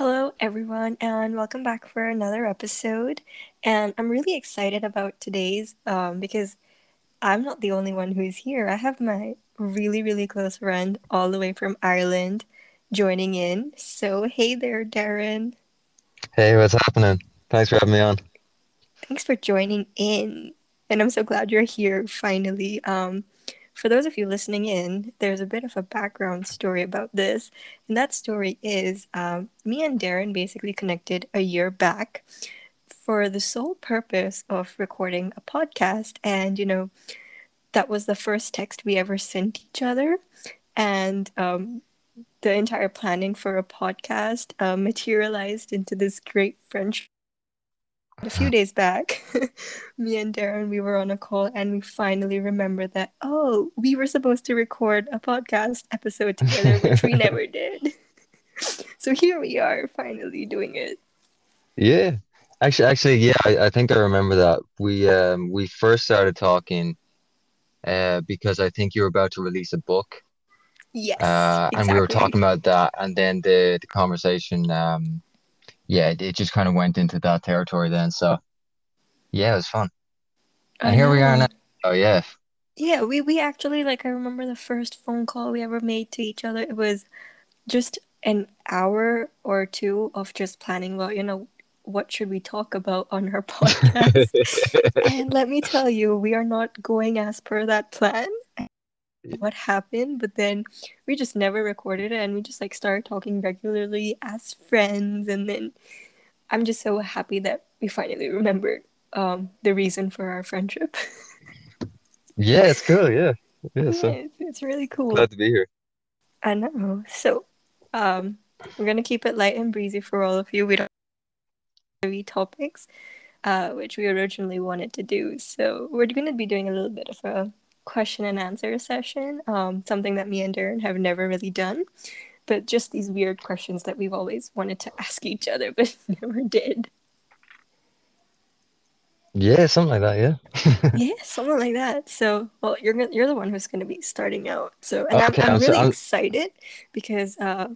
Hello, everyone, and welcome back for another episode. And I'm really excited about today's um, because I'm not the only one who's here. I have my really, really close friend all the way from Ireland joining in. So, hey there, Darren. Hey, what's happening? Thanks for having me on. Thanks for joining in. And I'm so glad you're here finally. Um, for those of you listening in, there's a bit of a background story about this. And that story is um, me and Darren basically connected a year back for the sole purpose of recording a podcast. And, you know, that was the first text we ever sent each other. And um, the entire planning for a podcast uh, materialized into this great friendship a few days back, me and Darren, we were on a call and we finally remembered that, oh, we were supposed to record a podcast episode together, which we never did. so here we are finally doing it. Yeah. Actually, actually, yeah, I, I think I remember that. We um we first started talking uh because I think you were about to release a book. Yes, Uh and we were talking about that and then the the conversation um yeah, it, it just kind of went into that territory then. So yeah, it was fun. I And here we are now. Oh yeah. Yeah, we, we actually, like, I remember the first phone call we ever made to each other. It was just an hour or two of just planning, well, you know, what should we talk about on our podcast? And let me tell you, we are not going as per that plan. What happened, but then we just never recorded it and we just like started talking regularly as friends. And then I'm just so happy that we finally remembered um, the reason for our friendship. Yeah, it's cool, yeah. Yeah, Yeah, so it's, it's really cool. glad to be here. I know. So, um, we're gonna keep it light and breezy for all of you. We don't have heavy topics, uh, which we originally wanted to do. So we're gonna be doing a little bit of a question and answer session, um, something that me and Darren have never really done, but just these weird questions that we've always wanted to ask each other but never did. Yeah, something like that, yeah. Yeah, something like that. So, well, you're gonna, you're the one who's gonna be starting out. So, and I'm Okay, I'm I'm so really I'm excited because uh,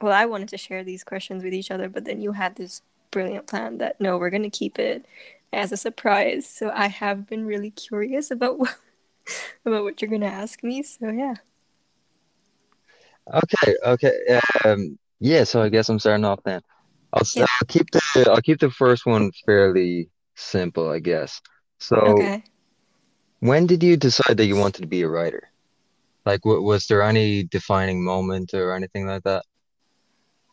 well, I wanted to share these questions with each other, but then you had this brilliant plan that no, we're gonna keep it as a surprise. So I have been really curious about what about what you're gonna ask me. So yeah. okay, okay. Um yeah, so I guess I'm starting off then. I'll, Yep. I'll keep the I'll keep the first one fairly simple, I guess. So, Okay. when did you decide that you wanted to be a writer? Like, w was there any defining moment or anything like that?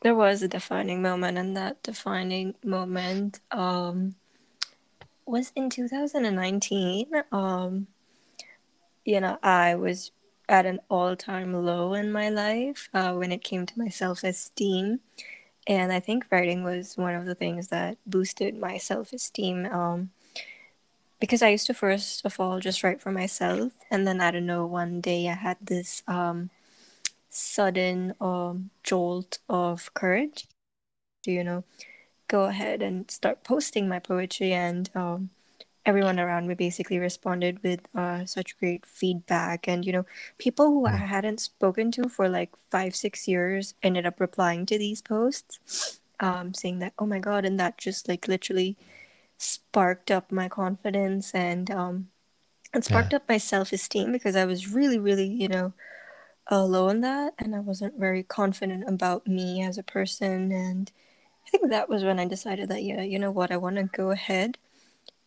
There was a defining moment, and that defining moment um was in 2019. Um, you know, I was at an all-time low in my life uh, when it came to my self-esteem. And I think writing was one of the things that boosted my self-esteem. Um, because I used to first of all just write for myself, and then I don't know, one day I had this um, sudden um, jolt of courage to, you know, go ahead and start posting my poetry, and um, everyone around me basically responded with uh, such great feedback. And, you know, people who I Mm. hadn't spoken to for like five, six years ended up replying to these posts, um, saying that, oh my God, and that just like literally sparked up my confidence and um, it Yeah. sparked up my self-esteem because I was really, really, you know, uh, low on that and I wasn't very confident about me as a person. And I think that was when I decided that, yeah, you know what, I want to go ahead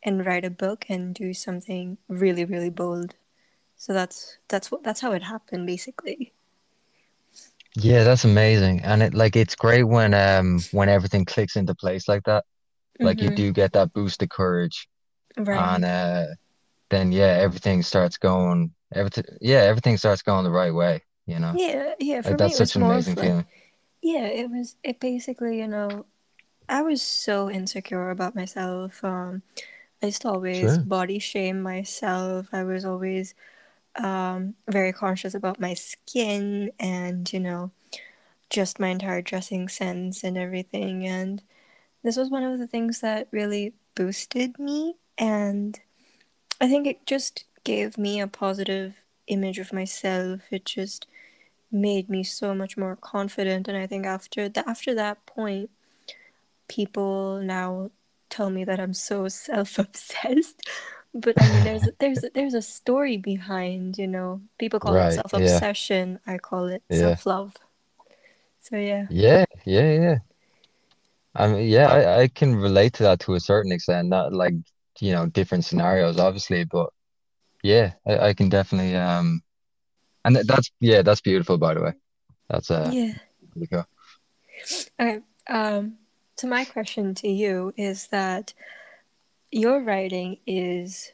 and write a book and do something really, really bold. So that's that's what that's how it happened basically. Yeah, that's amazing. And it like it's great when um when everything clicks into place like that. Like you Mm-hmm. do get that boost of courage and Right. uh then yeah, everything starts going everything yeah, everything starts going the right way, you know. Yeah, yeah, for Like me that's it was such an amazing like feeling. yeah, it was it basically, you know, I was so insecure about myself. Um I used to always Sure. body shame myself. I was always um very conscious about my skin and, you know, just my entire dressing sense and everything. And this was one of the things that really boosted me. And I think it just gave me a positive image of myself. It just made me so much more confident and I think after the, after that point people now tell me that I'm so self-obsessed but I mean there's there's there's a story behind you know people call Right. it self-obsession I call it Yeah. self-love so yeah Yeah. Yeah. Yeah. I mean, yeah, I, I can relate to that to a certain extent. Not like, you know, different scenarios, obviously, but yeah, I, I can definitely um and that's yeah, that's beautiful by the way. That's uh yeah pretty cool. okay um so my question to you is that your writing is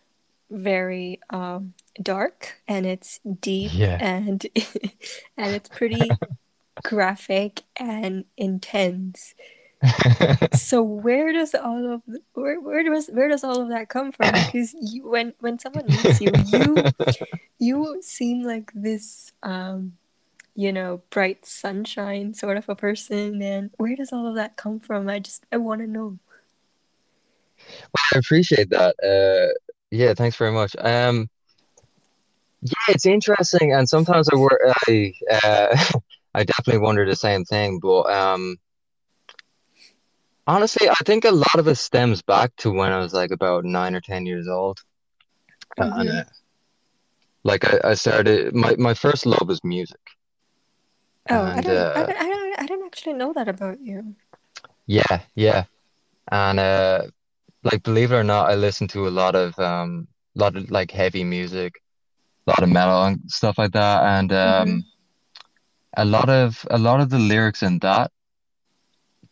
very um dark and it's deep Yeah. and and it's pretty graphic and intense so where does all of where where does where does all of that come from because you when when someone meets you you you seem like this um you know bright sunshine sort of a person and where does all of that come from i just i want to know Well, I appreciate that. Uh yeah, thanks very much. Um yeah, it's interesting and sometimes I wor I uh I definitely wonder the same thing, but um honestly, I think a lot of it stems back to when I was like about nine or ten years old. And mm-hmm. uh, like I, I started my, my first love was music. Oh i don't I uh don't, I don't i don't actually know that about you yeah, yeah. And uh like believe it or not, I listened to a lot of um a lot of like heavy music, a lot of metal and stuff like that. And mm-hmm. um a lot of a lot of the lyrics in that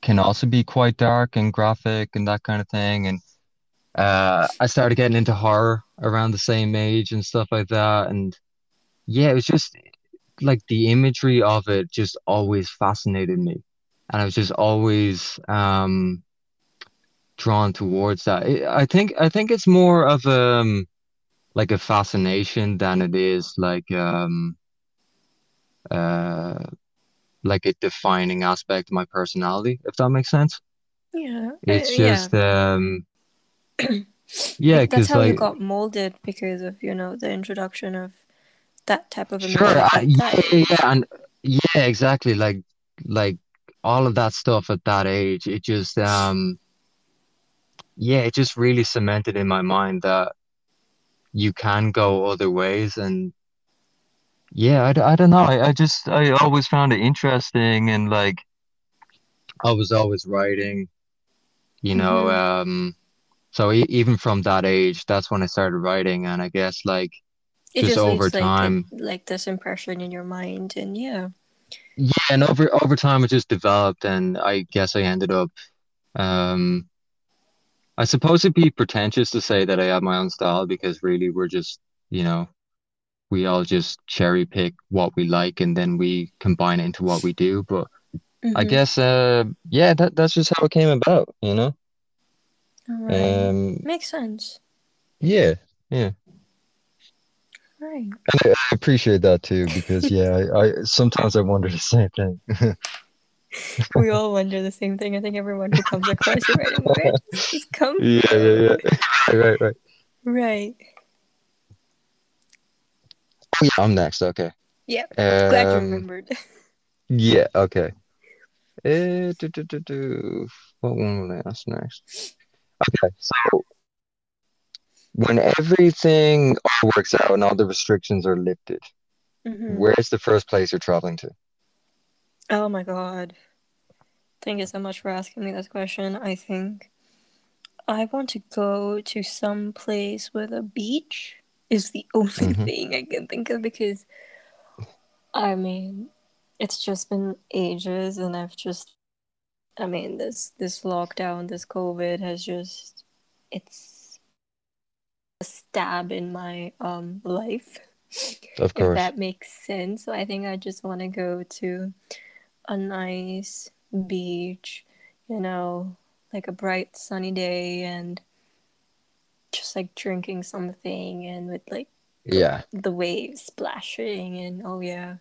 can also be quite dark and graphic and that kind of thing. And uh I started getting into horror around the same age and stuff like that. And yeah, it was just like the imagery of it just always fascinated me. And I was just always um drawn towards that. I I think I think it's more of um like a fascination than it is like um uh like a defining aspect of my personality, if that makes sense. yeah uh, It's yeah just um yeah, Like, that's 'cause how you got molded because of you know the introduction of that type of sure, I, yeah, yeah, yeah, and yeah, exactly. Like like all of that stuff at that age, it just um yeah, it just really cemented in my mind that you can go other ways and yeah, i, I don't know. I, I just I always found it interesting and like I was always writing, you know, mm-hmm. um so e even from that age, that's when I started writing and I guess like it just just over leaves like time, like this impression in your mind and yeah yeah, and over over time it just developed and I guess I ended up um I suppose it'd be pretentious to say that I have my own style because really we're just, you know, we all just cherry pick what we like and then we combine it into what we do. But I mm-hmm. guess uh yeah, that that's just how it came about, you know? all right Um makes sense yeah, yeah. Right I, I appreciate that too because yeah, I, I sometimes I wonder the same thing. we all wonder the same thing i think everyone who comes across your writing where does this come Yeah, yeah, yeah. Right, right, right. right Oh, yeah, I'm next. Okay. yeah glad you Um remembered yeah, okay. Uh, do, do, do, do. What one will I ask next? Okay, so when everything all works out and all the restrictions are lifted, mm-hmm. where's the first place you're traveling to? oh my god thank you so much for asking me this question i think I want to go to some place with a beach is the only hmm thing I can think of because I mean it's just been ages and I've just I mean this this lockdown, this COVID has just it's a stab in my um life Of if that makes sense. So I think I just want to go to a nice beach, you know, like a bright sunny day and just like drinking something and with like Yeah. the waves splashing and oh yeah,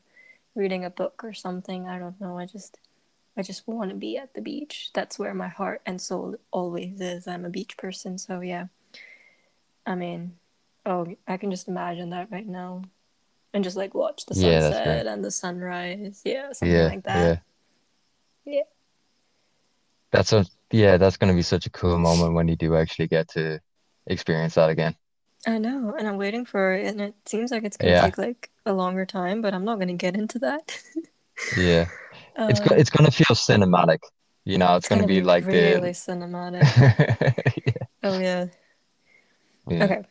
reading a book or something. I don't know. I just I just want to be at the beach. That's where my heart and soul always is. I'm a beach person, so yeah. I mean, oh, I can just imagine that right now. and just like watch the Yeah, that's great. sunset and the sunrise. Yeah, something Yeah, like that. yeah. Yeah. That's a yeah, that's gonna be such a cool moment when you do actually get to experience that again. I know, and I'm waiting for it, and it seems like it's gonna Yeah, take like a longer time, but I'm not gonna get into that. yeah. It's go- Uh, it's gonna feel cinematic. You know, it's it's gonna gonna be be like really the cinematic. Oh yeah. Yeah. Okay.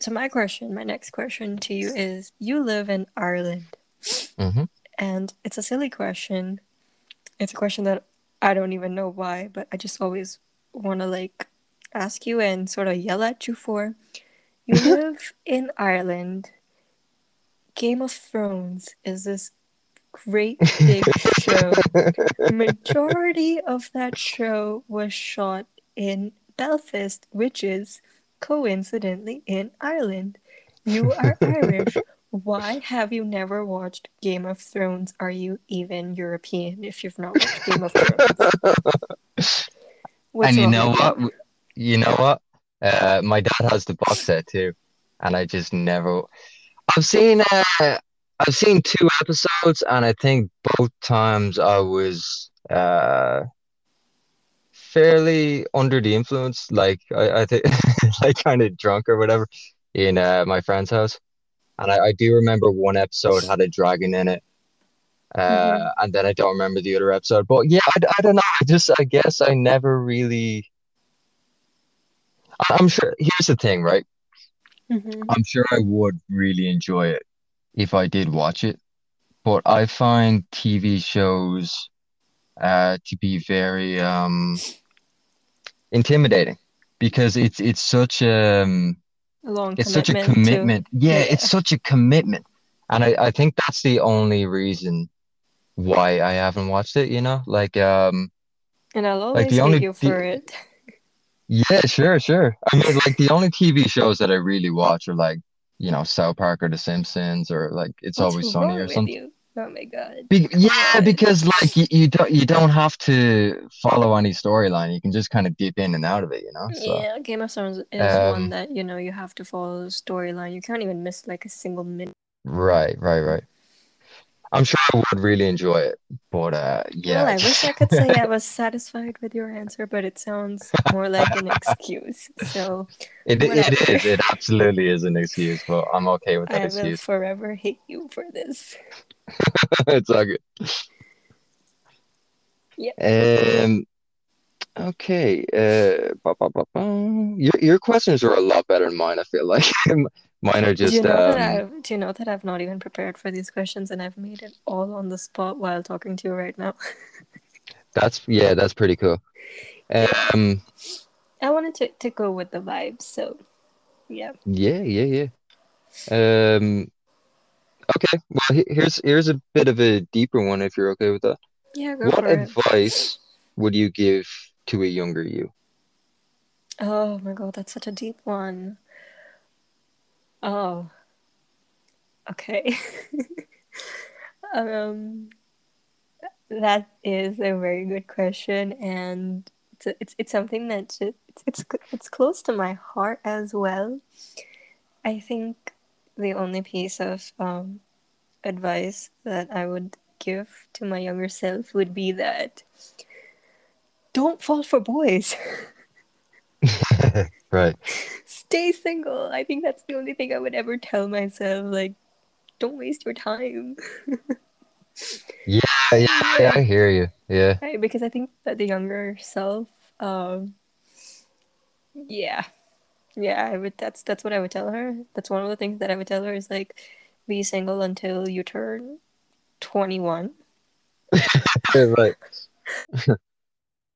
So my question, my next question to you is, you live in Ireland, hmm and it's a silly question. It's a question that I don't even know why, but I just always want to like ask you and sort of yell at you for. You live in Ireland. Game of Thrones is this great big show. Majority of that show was shot in Belfast, which is coincidentally in Ireland. You are Irish. Why have you never watched Game of Thrones? Are you even European if you've not watched Game of Thrones? What's And you know what? you? You know what? Uh, my dad has the box set too, and I just never. I've seen uh, I've seen two episodes, and I think both times I was uh fairly under the influence, like I, I think like kind of drunk or whatever in uh, my friend's house. And I, I do remember one episode had a dragon in it. Mm-hmm. Uh, and then I don't remember the other episode. But yeah, I, I don't know. I just I guess I never really. I'm sure. Here's the thing, right? Mm-hmm. I'm sure I would really enjoy it if I did watch it. But I find TV shows uh, to be very um, intimidating because it's it's such um A long it's such a commitment to, commitment. Yeah, it's such a commitment. And I, I think that's the only reason why I haven't watched it, you know? Like um And I'll like always the only you the, for it. yeah, sure, sure. I mean like the only TV shows that I really watch are like, you know, South Park or The Simpsons or like It's What's Always Sunny or something. you? Oh my God. Be Come yeah, on. because like you, you don't you don't have to follow any storyline. You can just kind of dip in and out of it, you know? So Yeah, Game of Thrones is one um that, you know, you have to follow the storyline. You can't even miss like a single minute. right, right, right. I'm sure I would really enjoy it, but uh, Well, yeah, I wish I could say I was satisfied with your answer, but it sounds more like an excuse. So, it it is. It absolutely is an excuse, but I'm okay with that I will forever hate you for this. It's all good. Yeah. Um, okay. Uh, ba, ba, ba, ba. Your your questions are a lot better than mine, I feel like. Mine are just. Do you know that um. I've, do you know that I've not even prepared for these questions and I've made it all on the spot while talking to you right now? That's yeah, that's pretty cool. Um, I wanted to, to go with the vibes, so yeah. yeah, yeah, yeah. Um, okay. Well, here's here's a bit of a deeper one, if you're okay with that. Yeah, go What for it. advice would you give to a younger you? Oh my god, that's such a deep one. Oh, okay. Um, that is a very good question, and it's it's, it's something that just, it's it's it's close to my heart as well. I think the only piece of um, advice that I would give to my younger self would be that don't fall for boys. Right. Stay single. I think that's the only thing I would ever tell myself. Like, don't waste your time. Yeah, yeah, yeah. I hear you. Yeah. Right, because I think that the younger self, um, yeah, yeah, I would. That's that's what I would tell her. That's one of the things that I would tell her is like, be single until you turn twenty one. Right.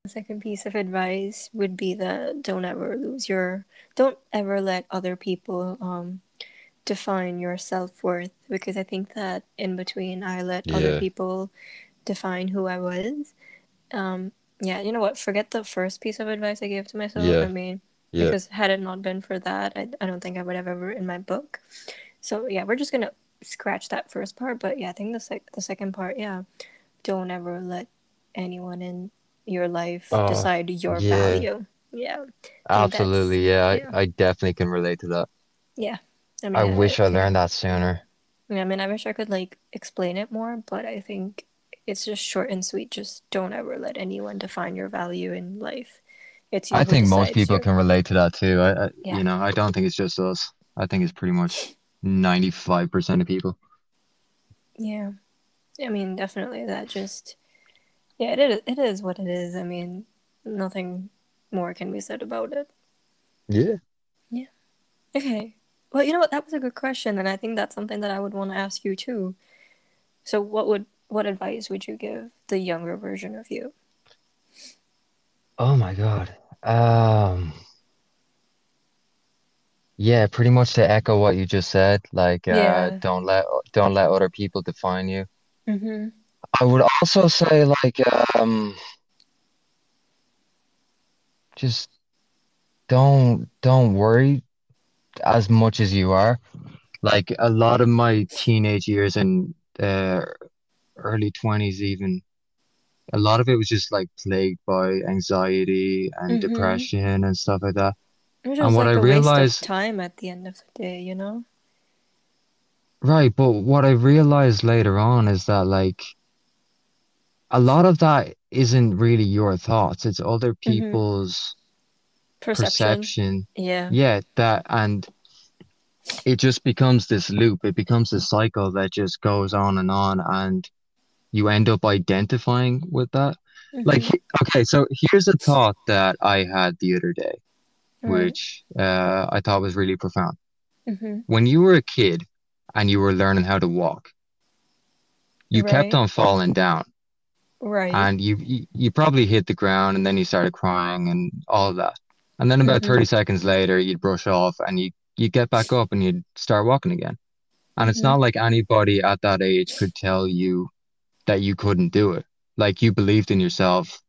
Second piece of advice would be that don't ever lose your, don't ever let other people um define your self worth because I think that in between I let other people define who I was. Um, yeah, you know what? Forget the first piece of advice I gave to myself. yeah. I mean, Yeah. because had it not been for that, I, I don't think I would have ever written my book. So yeah, we're just gonna scratch that first part. But yeah, I think the sec- the second part, yeah, don't ever let anyone in your life Oh, decide your yeah. value. Yeah, I Absolutely. Yeah, yeah, I, I definitely can relate to that. yeah. I I mean, I wish I learned that sooner. Yeah, I mean, I wish I could like explain it more, but I think it's just short and sweet. Just don't ever let anyone define your value in life. It's I think most people your can relate to that too. I, I yeah. you know, I don't think it's just us. I think it's pretty much 95% of people. Yeah. I mean, definitely that just yeah, it is it is what it is. I mean, nothing more can be said about it. Yeah. Yeah. Okay. Well, you know what? That was a good question, and I think that's something that I would want to ask you too. So, what would what advice would you give the younger version of you? Oh my God. Um, yeah, pretty much to echo what you just said, like uh don't let don't let other people define you. Mm-hmm. I would also say like um just don't don't worry as much as you are. Like a lot of my teenage years and uh early 20s even, a lot of it was just like plagued by anxiety and Mm-hmm. depression and stuff like that. And just what I like a waste of realized time at the end of the day, you know? Right, but what I realized later on is that like a lot of that isn't really your thoughts, it's other Mm-hmm. people's Perception. perception. Yeah. Yeah, that and it just becomes this loop. It becomes this cycle that just goes on and on and you end up identifying with that. Like Mm-hmm. he- okay, so here's a thought that I had the other day, Right. which uh I thought was really profound. Mm-hmm. When you were a kid and you were learning how to walk, you kept on falling down. Right. and you, you you probably hit the ground and then you started crying and all of that. And then about Mm-hmm. 30 seconds later, you'd brush off and you you get back up and you'd start walking again. And it's Mm-hmm. not like anybody at that age could tell you that you couldn't do it. Like you believed in yourself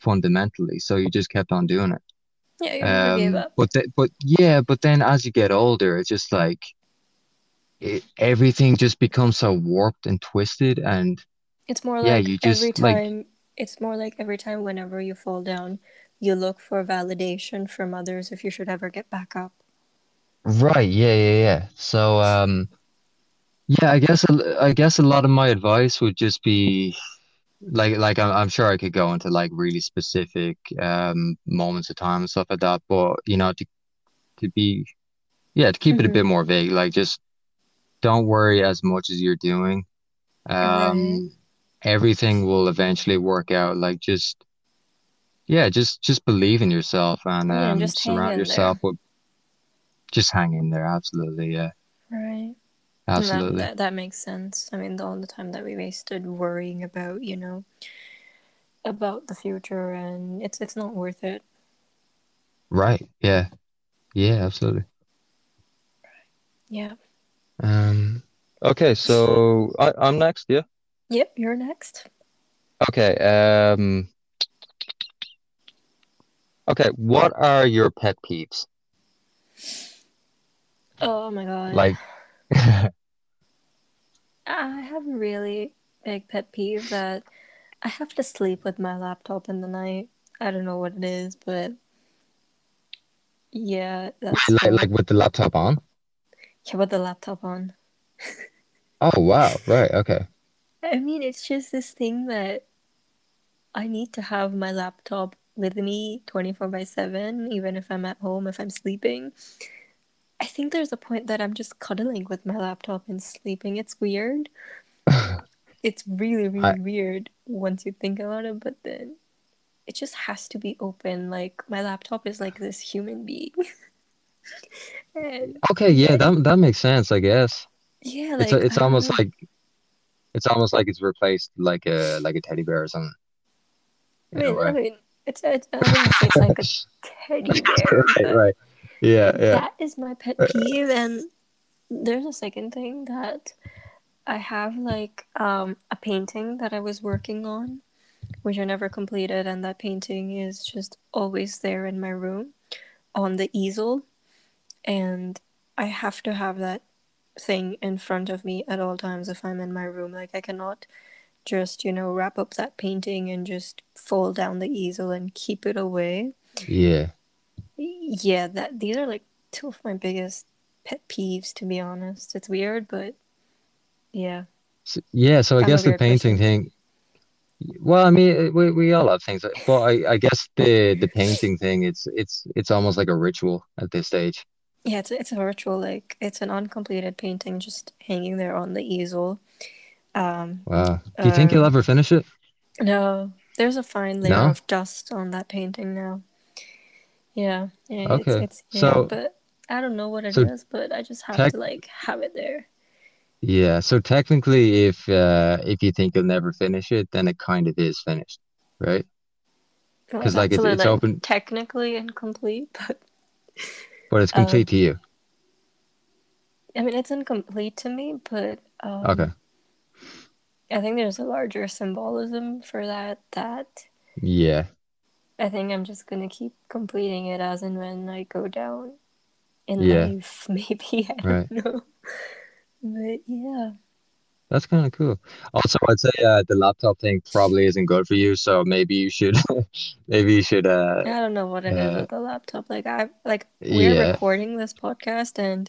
fundamentally, so you just kept on doing it. Yeah, you never gave Um, up. but th but yeah, but then as you get older, it's just like it, everything just becomes so warped and twisted, and It's more yeah, like you every just like time, it's more like every time whenever you fall down, you look for validation from others if you should ever get back up. right, yeah, yeah, yeah. So um. Yeah, I guess a- I guess a lot of my advice would just be like like I'm, I'm sure I could go into like really specific um moments of time and stuff like that, but you know to to be yeah to keep it a Mm-hmm. bit more vague, like just don't worry as much as you're doing. Um, everything will eventually work out. Like just yeah, just just believe in yourself and Yeah, um just surround yourself there. with just hang in there. Absolutely, yeah, Right. And that, absolutely. that that makes sense. I mean, all the time that we wasted worrying about, you know, about the future and it's it's not worth it. Right, yeah, yeah, absolutely. Right. Yeah. Um, okay, so I, I'm next, yeah? Yep, you're next. Okay, um, okay, what are your pet peeves? Oh my god. Like, I have a really big pet peeve that I have to sleep with my laptop in the night. I don't know what it is, but yeah, that's like, like with the laptop on? Yeah, with the laptop on. Oh, wow, right, okay. I mean, it's just this thing that I need to have my laptop with me 24 by 7, even if I'm at home, if I'm sleeping. I think there's a point that I'm just cuddling with my laptop and sleeping. It's weird. It's really, I, really weird once you think about it, but then it just has to be open. Like, my laptop is like this human being. and okay, yeah, that that makes sense, I guess. yeah, It's a, like, it's almost know. like it's almost like it's replaced like a like a teddy bear or something I mean, I mean, it's, it's I wouldn't say it's like a teddy bear, Right, right. Yeah, yeah. that is my pet peeve. And there's a second thing that I have like um a painting that I was working on, which I never completed, and that painting is just always there in my room on the easel, and I have to have that thing in front of me at all times if I'm in my room. Like I cannot just, you know, wrap up that painting and just fall down the easel and keep it away. Yeah. Yeah, that these are like two of my biggest pet peeves to be honest. It's weird, but Yeah. So, yeah, so I I'm guess the painting person. thing. Well, I mean, we we all have things, like- but I I guess the the painting thing, it's it's it's almost like a ritual at this stage. Yeah, it's it's a ritual. Like it's an uncompleted painting just hanging there on the easel. Um, Wow. Do you think you'll um, ever finish it? no, there's a fine layer No? of dust on that painting now. Yeah, yeah, it's Okay. it's yeah, So but I don't know what it so is, but I just have tech to like have it there. yeah, so technically if uh if you think you'll never finish it, then it kind of is finished, right? Because it's like it's it's like open, technically incomplete, but but it's um, complete to you. I mean it's incomplete to me, but Okay. um, I think there's a larger symbolism for that that Yeah. I think I'm just gonna keep completing it as and when I go down in Yeah. life, maybe. I don't know. But yeah. That's kind of cool. Also, I'd say uh, the laptop thing probably isn't good for you, so maybe you should maybe you should uh I don't know what it is uh with the laptop. Like I like we're yeah. recording this podcast and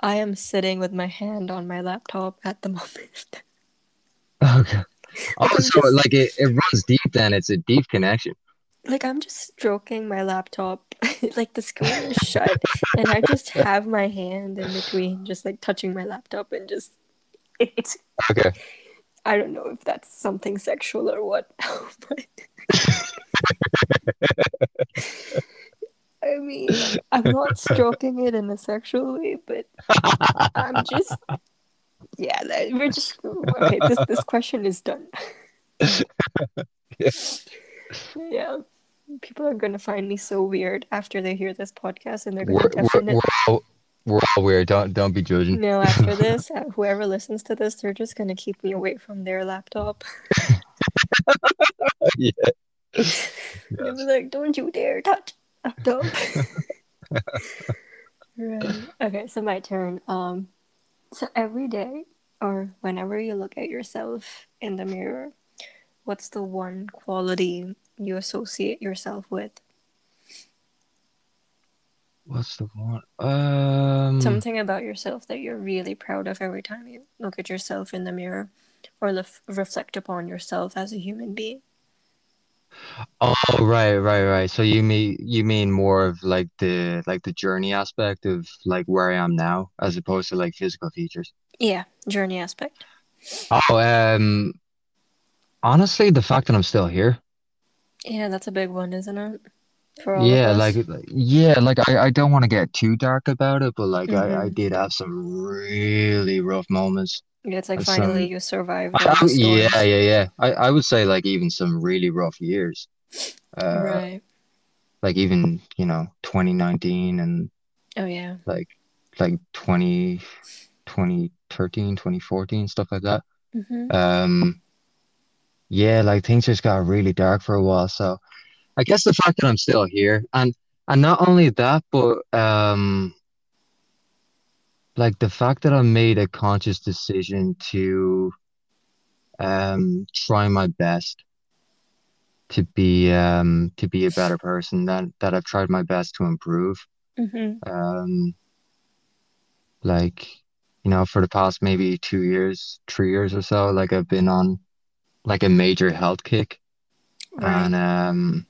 I am sitting with my hand on my laptop at the moment. Okay. Also, just like it, it runs deep then. It's a deep connection. like I'm just stroking my laptop. Like the screen is shut and I just have my hand in between just like touching my laptop and just it, it's Okay. I don't know if that's something sexual or what. but I mean, I'm not stroking it in a sexual way, but I'm just yeah, we're just okay, this this question is done. Yeah. Yeah. People are gonna find me so weird after they hear this podcast and they're We're gonna we're we're definitely all we're all weird. Don't don't be judging. no after this, uh, whoever listens to this, they're just gonna keep me away from their laptop. Yeah. They'll be Yes. like, Don't you dare touch laptop. Right. Okay, so my turn. Um, so every day or whenever you look at yourself in the mirror, what's the one quality you associate yourself with? What's the one? Um. Something about yourself that you're really proud of every time you look at yourself in the mirror or lef- reflect upon yourself as a human being. Oh, right, right, right. So you mean you mean more of like the like the journey aspect of like where I am now, as opposed to like physical features. Yeah, journey aspect. Oh, um, honestly, the fact that I'm still here. Yeah, that's a big one, isn't it? For all Yeah, like yeah, like I, I don't want to get too dark about it, but like I, I Mm-hmm. did have some really rough moments. Yeah, it's like finally Some you survived I, all I- the yeah, yeah, yeah. I, I would say like even some really rough years. Uh, Right. like even, you know, 2019 and Oh yeah. like like 20 2013, 2014, stuff like that. Mm-hmm. Um, yeah, like things just got really dark for a while. So I guess the fact that I'm still here and and not only that, but um like the fact that I made a conscious decision to um try my best to be um to be a better person that that I've tried my best to improve. Mm-hmm. Um like you know for the past maybe two years, three years or so, like I've been on like a major health kick Right. and um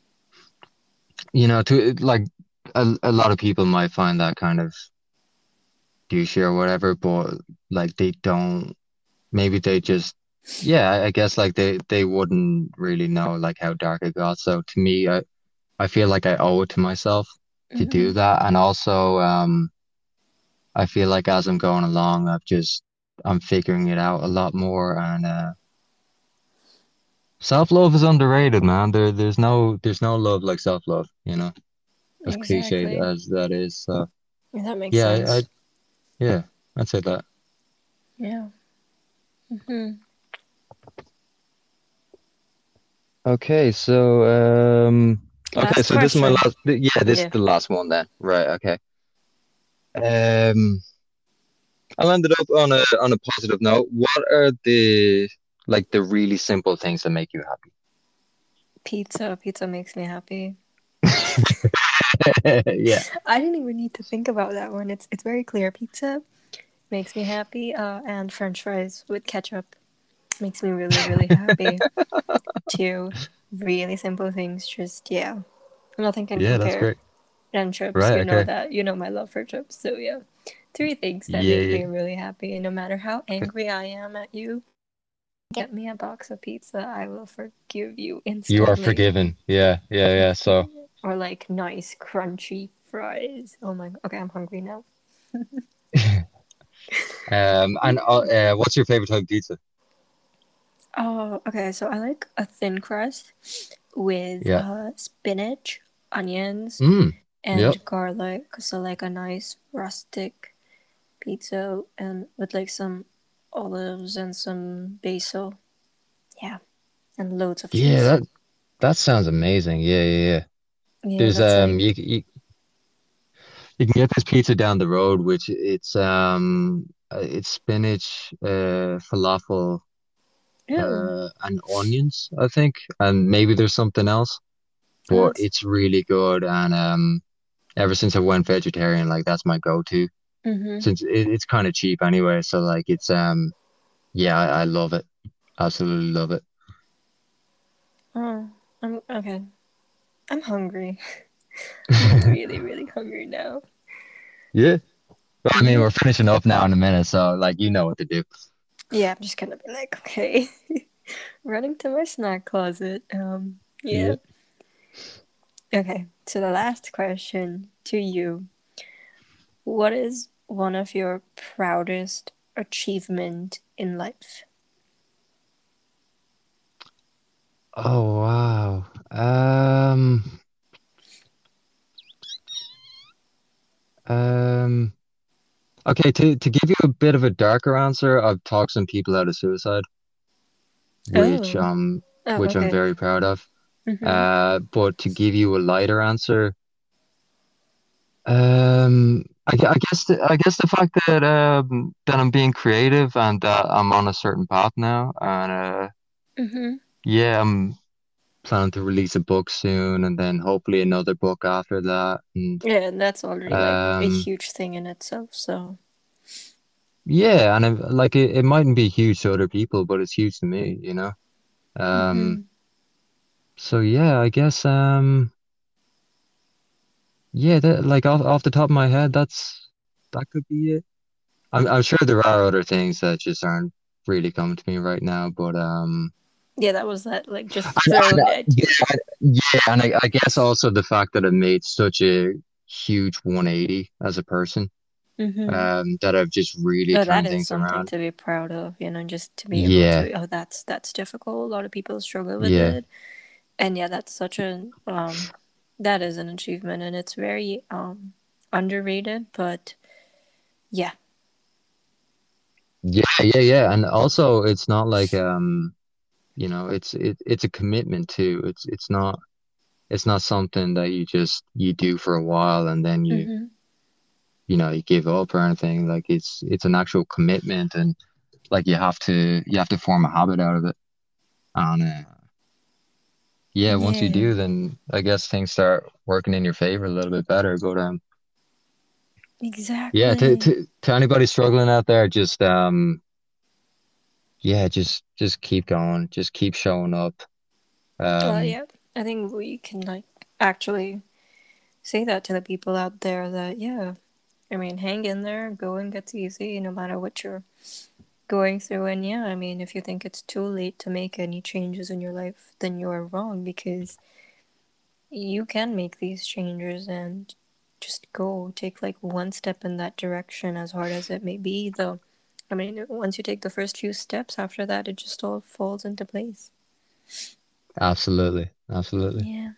you know to like a, a lot of people might find that kind of douchey or whatever, but like they don't maybe they just yeah, I guess like they they wouldn't really know like how dark it got. So to me, I I feel like I owe it to myself to do Mm-hmm. that. And also um I feel like as I'm going along, I've just I'm figuring it out a lot more and uh self-love is underrated, man. There there's no there's no love like self-love, you know, as cliched Exactly. as that is. So Yeah, that makes yeah, I, I, yeah, I'd say that. Yeah. Mm-hmm. Okay, so um okay, Last so this is my last yeah, this is the last one then. Right, okay. Um I landed up on a on a positive note. What are the like the really simple things that make you happy? Pizza. Pizza makes me happy. Yeah. I didn't even need to think about that one. It's it's very clear. Pizza makes me happy. Uh, and French fries with ketchup makes me really, really happy. Two really simple things. Just yeah, nothing can Yeah, that's compare. great. And trips Right, you know that. You know my love for trips So yeah, three things that Yeah, make me really happy. No matter how angry I am at you, get me a box of pizza. I will forgive you instantly. You are forgiven. Yeah, yeah, yeah. So, Or like nice crunchy fries. Oh my. Okay, I'm hungry now. um, and uh, uh, what's your favorite type of pizza? Oh, okay. So I like a thin crust with Yeah. uh, spinach, onions, Mm, and yep. garlic. So like a nice rustic pizza and with like some olives and some basil. Yeah. And loads of cheese. Yeah, that that sounds amazing. Yeah, yeah, yeah. yeah, There's um, like you, you you can get this pizza down the road, which it's um, uh, it's spinach, uh, falafel, ew. uh, and onions, I think, and maybe there's something else, but it's really good. And um, ever since I went vegetarian, like that's my go-to. Mm-hmm. Since it, it's kind of cheap anyway, so like it's um, yeah, I, I love it. Absolutely love it. Oh, I'm okay. I'm hungry. I'm really, really hungry now. Yeah. I mean, we're finishing up now in a minute, so like you know what to do. Yeah, I'm just gonna be like, okay. Running to my snack closet. Um, yeah. Okay, so the last question to you. What is one of your proudest achievement in life? Oh wow. Um, um, okay, to to give you a bit of a darker answer, I've talked some people out of suicide, which Oh. um Oh, which I'm very proud of. Mhm. Uh, but to give you a lighter answer, um, I, I guess the, I guess the fact that um that I'm being creative and that I'm on a certain path now, and uh, Mhm. yeah, I'm planning to release a book soon, and then hopefully another book after that, and Yeah, and that's already like a um, huge thing in itself. So yeah, and it, like it, it mightn't be huge to other people, but it's huge to me, you know. Um, Mhm. so yeah, I guess um. Yeah, that like off off the top of my head, that's that could be it. I'm I'm sure there are other things that just aren't really coming to me right now, but um, yeah, that was that like just and, and, thrown at you. yeah, yeah, and I, I guess also the fact that I made such a huge 180 as a person, Mhm. um, that I've just really Oh, that turned is things something around. to be proud of, you know, just to be able Yeah, to, oh, that's that's difficult. A lot of people struggle with yeah, it. And yeah, that's such a um that is an achievement and it's very um underrated, but yeah. yeah, yeah, yeah, and also it's not like um, you know, it's it it's a commitment too. It's it's not it's not something that you just you do for a while and then you hmm you know you give up or anything like it's it's an actual commitment and like you have to you have to form a habit out of it and uh, yeah once you Yeah, do then I guess things start working in your favor a little bit better but um yeah to exactly. to, to anybody struggling out there just um yeah just just keep going. Just keep showing up. Well, um yeah, I think we can like actually say that to the people out there that yeah, I mean, hang in there, going gets easy no matter what you're going through. And yeah, I mean, if you think it's too late to make any changes in your life, then you're wrong because you can make these changes and just go take like one step in that direction, as hard as it may be, though. I mean, once you take the first few steps, after that, it just all falls into place. absolutely absolutely Yeah.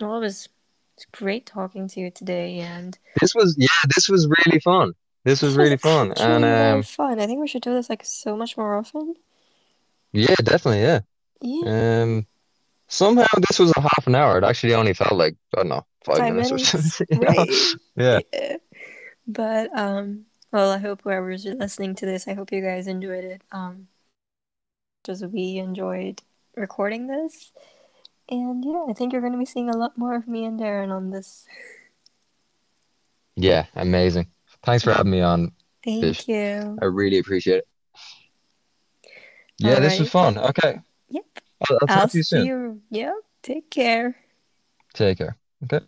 Well, it was it's great talking to you today, and this was yeah this was really fun this was really fun and um fun. I think we should do this like so much more often. yeah definitely yeah Yeah. Um, somehow this was a half an hour. It actually only felt like, I don't know, five Five minutes or something, right? Yeah. Yeah. But um, well, I hope whoever's listening to this, I hope you guys enjoyed it. Um, just we enjoyed recording this, and yeah, I think you're going to be seeing a lot more of me and Darren on this. Yeah, amazing. Thanks for having me on. Thank you. I really appreciate it. Yeah, All this was fun. Okay. Yep. I'll, I'll talk I'll to you soon. you. Yep. Take care. Take care. Okay.